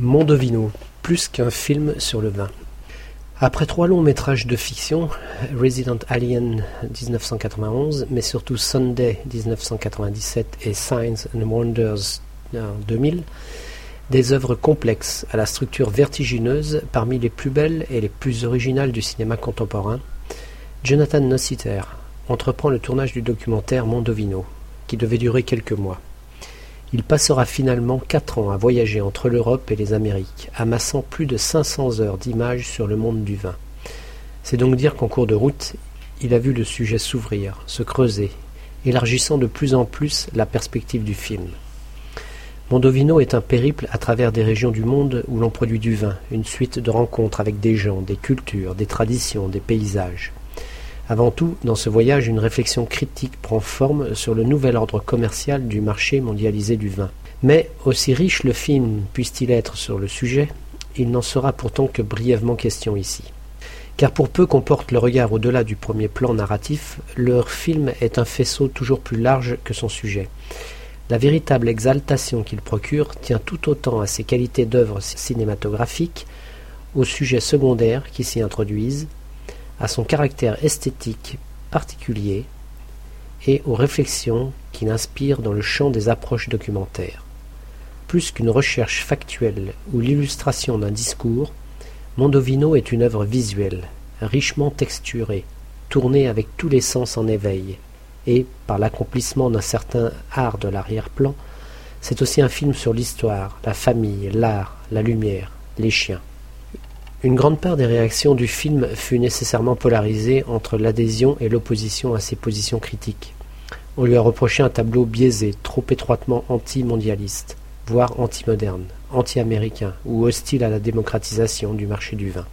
Mondovino, plus qu'un film sur le vin. Après trois longs métrages de fiction, Resident Alien 1991, mais surtout Sunday 1997 et Signs and Wonders 2000, des œuvres complexes à la structure vertigineuse parmi les plus belles et les plus originales du cinéma contemporain, Jonathan Nossiter entreprend le tournage du documentaire Mondovino, qui devait durer quelques mois. Il passera finalement quatre ans à voyager entre l'Europe et les Amériques, amassant plus de 500 heures d'images sur le monde du vin. C'est donc dire qu'en cours de route, il a vu le sujet s'ouvrir, se creuser, élargissant de plus en plus la perspective du film. Mondovino est un périple à travers des régions du monde où l'on produit du vin, une suite de rencontres avec des gens, des cultures, des traditions, des paysages. Avant tout, dans ce voyage, une réflexion critique prend forme sur le nouvel ordre commercial du marché mondialisé du vin. Mais, aussi riche le film puisse-t-il être sur le sujet, il n'en sera pourtant que brièvement question ici. Car pour peu qu'on porte le regard au-delà du premier plan narratif, leur film est un faisceau toujours plus large que son sujet. La véritable exaltation qu'il procure tient tout autant à ses qualités d'œuvre cinématographique, aux sujets secondaires qui s'y introduisent, à son caractère esthétique particulier et aux réflexions qu'il inspire dans le champ des approches documentaires. Plus qu'une recherche factuelle ou l'illustration d'un discours, Mondovino est une œuvre visuelle, richement texturée, tournée avec tous les sens en éveil, et, par l'accomplissement d'un certain art de l'arrière-plan, c'est aussi un film sur l'histoire, la famille, l'art, la lumière, les chiens. Une grande part des réactions du film fut nécessairement polarisée entre l'adhésion et l'opposition à ses positions critiques. On lui a reproché un tableau biaisé, trop étroitement anti-mondialiste, voire anti-moderne, anti-américain ou hostile à la démocratisation du marché du vin.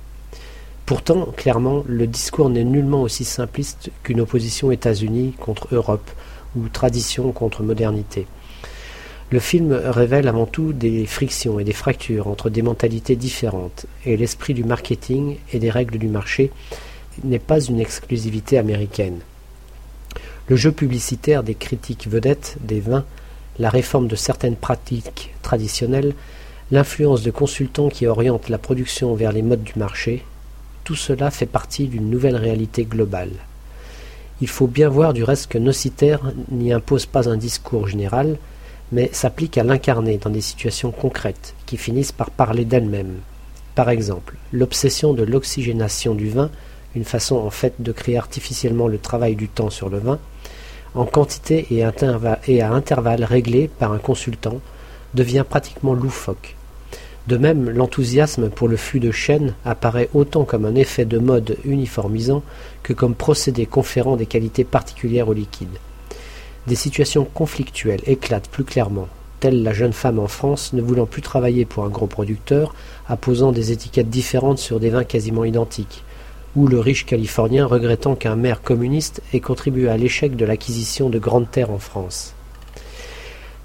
Pourtant, clairement, le discours n'est nullement aussi simpliste qu'une opposition États-Unis contre Europe ou tradition contre modernité. Le film révèle avant tout des frictions et des fractures entre des mentalités différentes, et l'esprit du marketing et des règles du marché n'est pas une exclusivité américaine. Le jeu publicitaire des critiques vedettes des vins, la réforme de certaines pratiques traditionnelles, l'influence de consultants qui orientent la production vers les modes du marché, tout cela fait partie d'une nouvelle réalité globale. Il faut bien voir du reste que Nociter n'y impose pas un discours général, mais s'applique à l'incarner dans des situations concrètes qui finissent par parler d'elles-mêmes. Par exemple, l'obsession de l'oxygénation du vin, une façon en fait de créer artificiellement le travail du temps sur le vin, en quantité et, et à intervalles réglés par un consultant, devient pratiquement loufoque. De même, l'enthousiasme pour le flux de chaîne apparaît autant comme un effet de mode uniformisant que comme procédé conférant des qualités particulières au liquide. Des situations conflictuelles éclatent plus clairement, telle la jeune femme en France ne voulant plus travailler pour un gros producteur, apposant des étiquettes différentes sur des vins quasiment identiques, ou le riche Californien regrettant qu'un maire communiste ait contribué à l'échec de l'acquisition de grandes terres en France.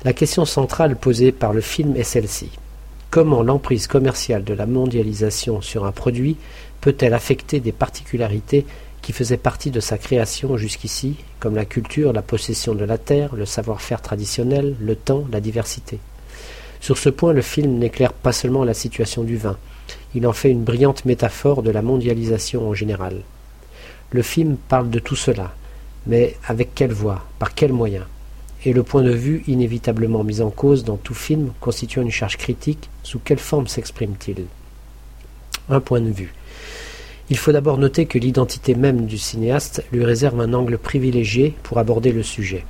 La question centrale posée par le film est celle-ci. Comment l'emprise commerciale de la mondialisation sur un produit peut-elle affecter des particularités qui faisaient partie de sa création jusqu'ici, comme la culture, la possession de la terre, le savoir-faire traditionnel, le temps, la diversité. Sur ce point, le film n'éclaire pas seulement la situation du vin, il en fait une brillante métaphore de la mondialisation en général. Le film parle de tout cela, mais avec quelle voix, par quels moyens? Et le point de vue inévitablement mis en cause dans tout film constituant une charge critique, sous quelle forme s'exprime-t-il? Un point de vue. Il faut d'abord noter que l'identité même du cinéaste lui réserve un angle privilégié pour aborder le sujet.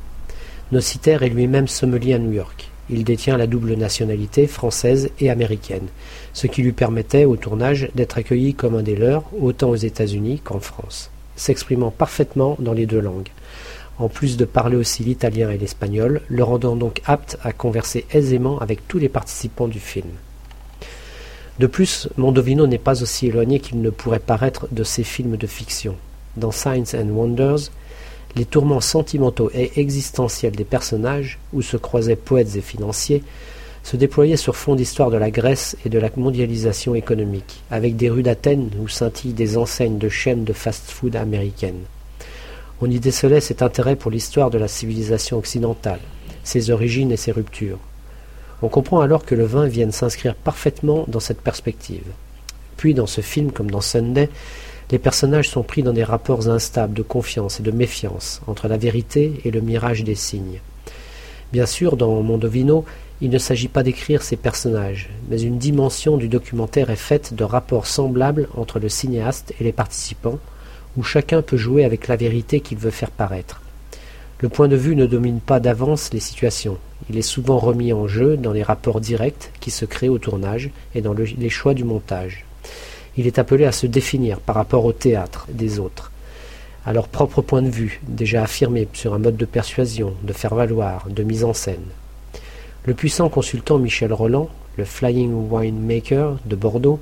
Nociter est lui-même sommelier à New York. Il détient la double nationalité française et américaine, ce qui lui permettait au tournage d'être accueilli comme un des leurs, autant aux États-Unis qu'en France, s'exprimant parfaitement dans les deux langues, en plus de parler aussi l'italien et l'espagnol, le rendant donc apte à converser aisément avec tous les participants du film. De plus, Mondovino n'est pas aussi éloigné qu'il ne pourrait paraître de ses films de fiction. Dans Signs and Wonders, les tourments sentimentaux et existentiels des personnages, où se croisaient poètes et financiers, se déployaient sur fond d'histoire de la Grèce et de la mondialisation économique, avec des rues d'Athènes où scintillent des enseignes de chaînes de fast-food américaines. On y décelait cet intérêt pour l'histoire de la civilisation occidentale, ses origines et ses ruptures. On comprend alors que le vin vienne s'inscrire parfaitement dans cette perspective. Puis dans ce film comme dans Sunday, les personnages sont pris dans des rapports instables de confiance et de méfiance entre la vérité et le mirage des signes. Bien sûr, dans Mondovino, il ne s'agit pas d'écrire ces personnages, mais une dimension du documentaire est faite de rapports semblables entre le cinéaste et les participants, où chacun peut jouer avec la vérité qu'il veut faire paraître. Le point de vue ne domine pas d'avance les situations, il est souvent remis en jeu dans les rapports directs qui se créent au tournage et dans les choix du montage. Il est appelé à se définir par rapport au théâtre des autres, à leur propre point de vue, déjà affirmé sur un mode de persuasion, de faire valoir, de mise en scène. Le puissant consultant Michel Roland, le Flying Winemaker de Bordeaux,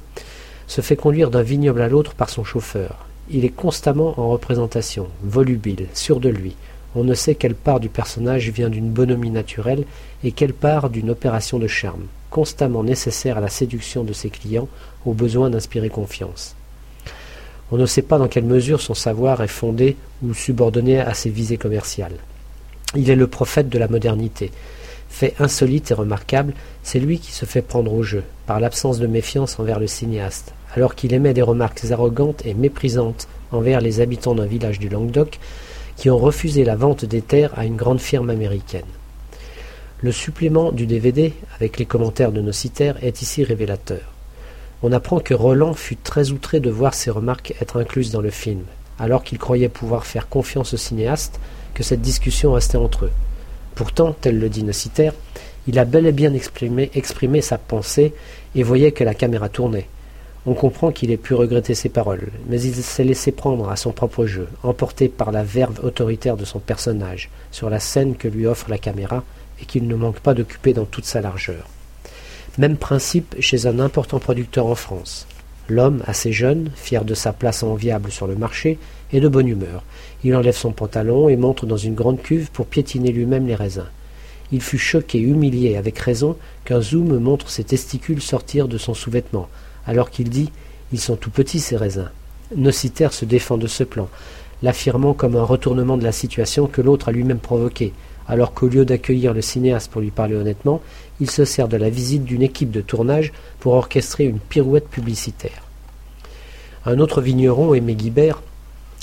se fait conduire d'un vignoble à l'autre par son chauffeur. Il est constamment en représentation, volubile, sûr de lui. On ne sait quelle part du personnage vient d'une bonhomie naturelle et quelle part d'une opération de charme, constamment nécessaire à la séduction de ses clients, au besoin d'inspirer confiance. On ne sait pas dans quelle mesure son savoir est fondé ou subordonné à ses visées commerciales. Il est le prophète de la modernité. Fait insolite et remarquable, c'est lui qui se fait prendre au jeu, par l'absence de méfiance envers le cinéaste, alors qu'il émet des remarques arrogantes et méprisantes envers les habitants d'un village du Languedoc qui ont refusé la vente des terres à une grande firme américaine. Le supplément du DVD, avec les commentaires de nos citaires, est ici révélateur. On apprend que Roland fut très outré de voir ces remarques être incluses dans le film, alors qu'il croyait pouvoir faire confiance au cinéaste que cette discussion restait entre eux. Pourtant, tel le dit Nocitaire, il a bel et bien exprimé sa pensée et voyait que la caméra tournait. On comprend qu'il ait pu regretter ses paroles, mais il s'est laissé prendre à son propre jeu, emporté par la verve autoritaire de son personnage, sur la scène que lui offre la caméra et qu'il ne manque pas d'occuper dans toute sa largeur. Même principe chez un important producteur en France. L'homme, assez jeune, fier de sa place enviable sur le marché, est de bonne humeur. Il enlève son pantalon et montre dans une grande cuve pour piétiner lui-même les raisins. Il fut choqué, humilié, avec raison, qu'un zoom montre ses testicules sortir de son sous-vêtement, alors qu'il dit Ils sont tout petits ces raisins. Nocitaire se défend de ce plan, l'affirmant comme un retournement de la situation que l'autre a lui-même provoqué, alors qu'au lieu d'accueillir le cinéaste pour lui parler honnêtement, il se sert de la visite d'une équipe de tournage pour orchestrer une pirouette publicitaire. Un autre vigneron, Aimé Guibert,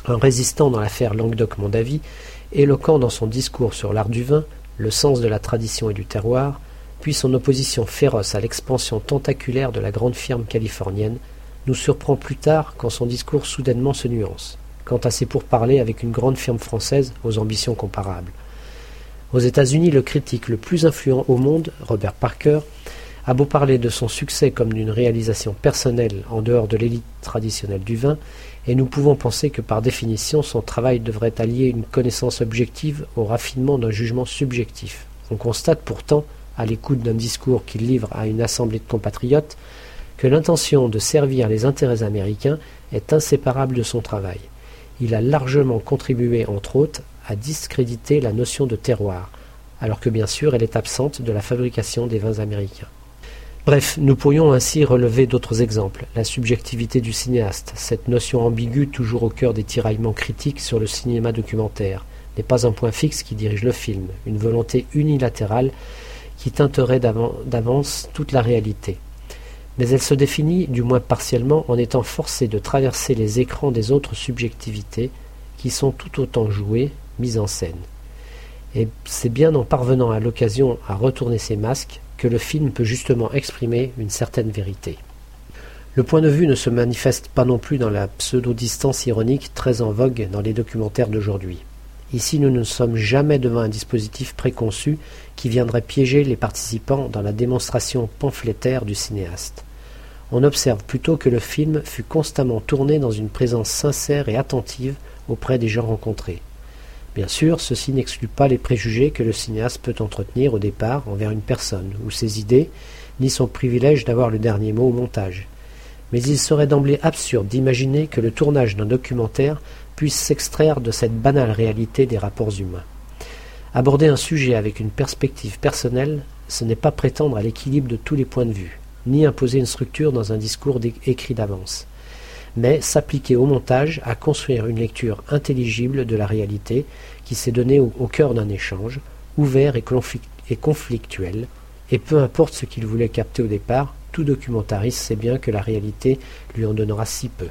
un résistant dans l'affaire Languedoc-Mondavi, éloquent dans son discours sur l'art du vin, le sens de la tradition et du terroir, puis son opposition féroce à l'expansion tentaculaire de la grande firme californienne, nous surprend plus tard quand son discours soudainement se nuance, quant à ses pourparlers avec une grande firme française aux ambitions comparables. Aux États-Unis, le critique le plus influent au monde, Robert Parker, a beau parler de son succès comme d'une réalisation personnelle en dehors de l'élite traditionnelle du vin, et nous pouvons penser que par définition son travail devrait allier une connaissance objective au raffinement d'un jugement subjectif. On constate pourtant, à l'écoute d'un discours qu'il livre à une assemblée de compatriotes, que l'intention de servir les intérêts américains est inséparable de son travail. Il a largement contribué, entre autres, à discréditer la notion de terroir, alors que bien sûr elle est absente de la fabrication des vins américains. Bref, nous pourrions ainsi relever d'autres exemples. La subjectivité du cinéaste, cette notion ambiguë toujours au cœur des tiraillements critiques sur le cinéma documentaire, n'est pas un point fixe qui dirige le film, une volonté unilatérale qui teinterait d'avance toute la réalité. Mais elle se définit, du moins partiellement, en étant forcée de traverser les écrans des autres subjectivités, qui sont tout autant jouées, mises en scène. Et c'est bien en parvenant à l'occasion à retourner ses masques que le film peut justement exprimer une certaine vérité. Le point de vue ne se manifeste pas non plus dans la pseudo-distance ironique très en vogue dans les documentaires d'aujourd'hui. Ici, nous ne sommes jamais devant un dispositif préconçu qui viendrait piéger les participants dans la démonstration pamphlétaire du cinéaste. On observe plutôt que le film fut constamment tourné dans une présence sincère et attentive auprès des gens rencontrés. Bien sûr, ceci n'exclut pas les préjugés que le cinéaste peut entretenir au départ envers une personne ou ses idées, ni son privilège d'avoir le dernier mot au montage. Mais il serait d'emblée absurde d'imaginer que le tournage d'un documentaire puisse s'extraire de cette banale réalité des rapports humains. Aborder un sujet avec une perspective personnelle, ce n'est pas prétendre à l'équilibre de tous les points de vue, ni imposer une structure dans un discours écrit d'avance mais s'appliquer au montage à construire une lecture intelligible de la réalité qui s'est donnée au, cœur d'un échange, ouvert et, conflictuel, Et peu importe ce qu'il voulait capter au départ, tout documentariste sait bien que la réalité lui en donnera si peu.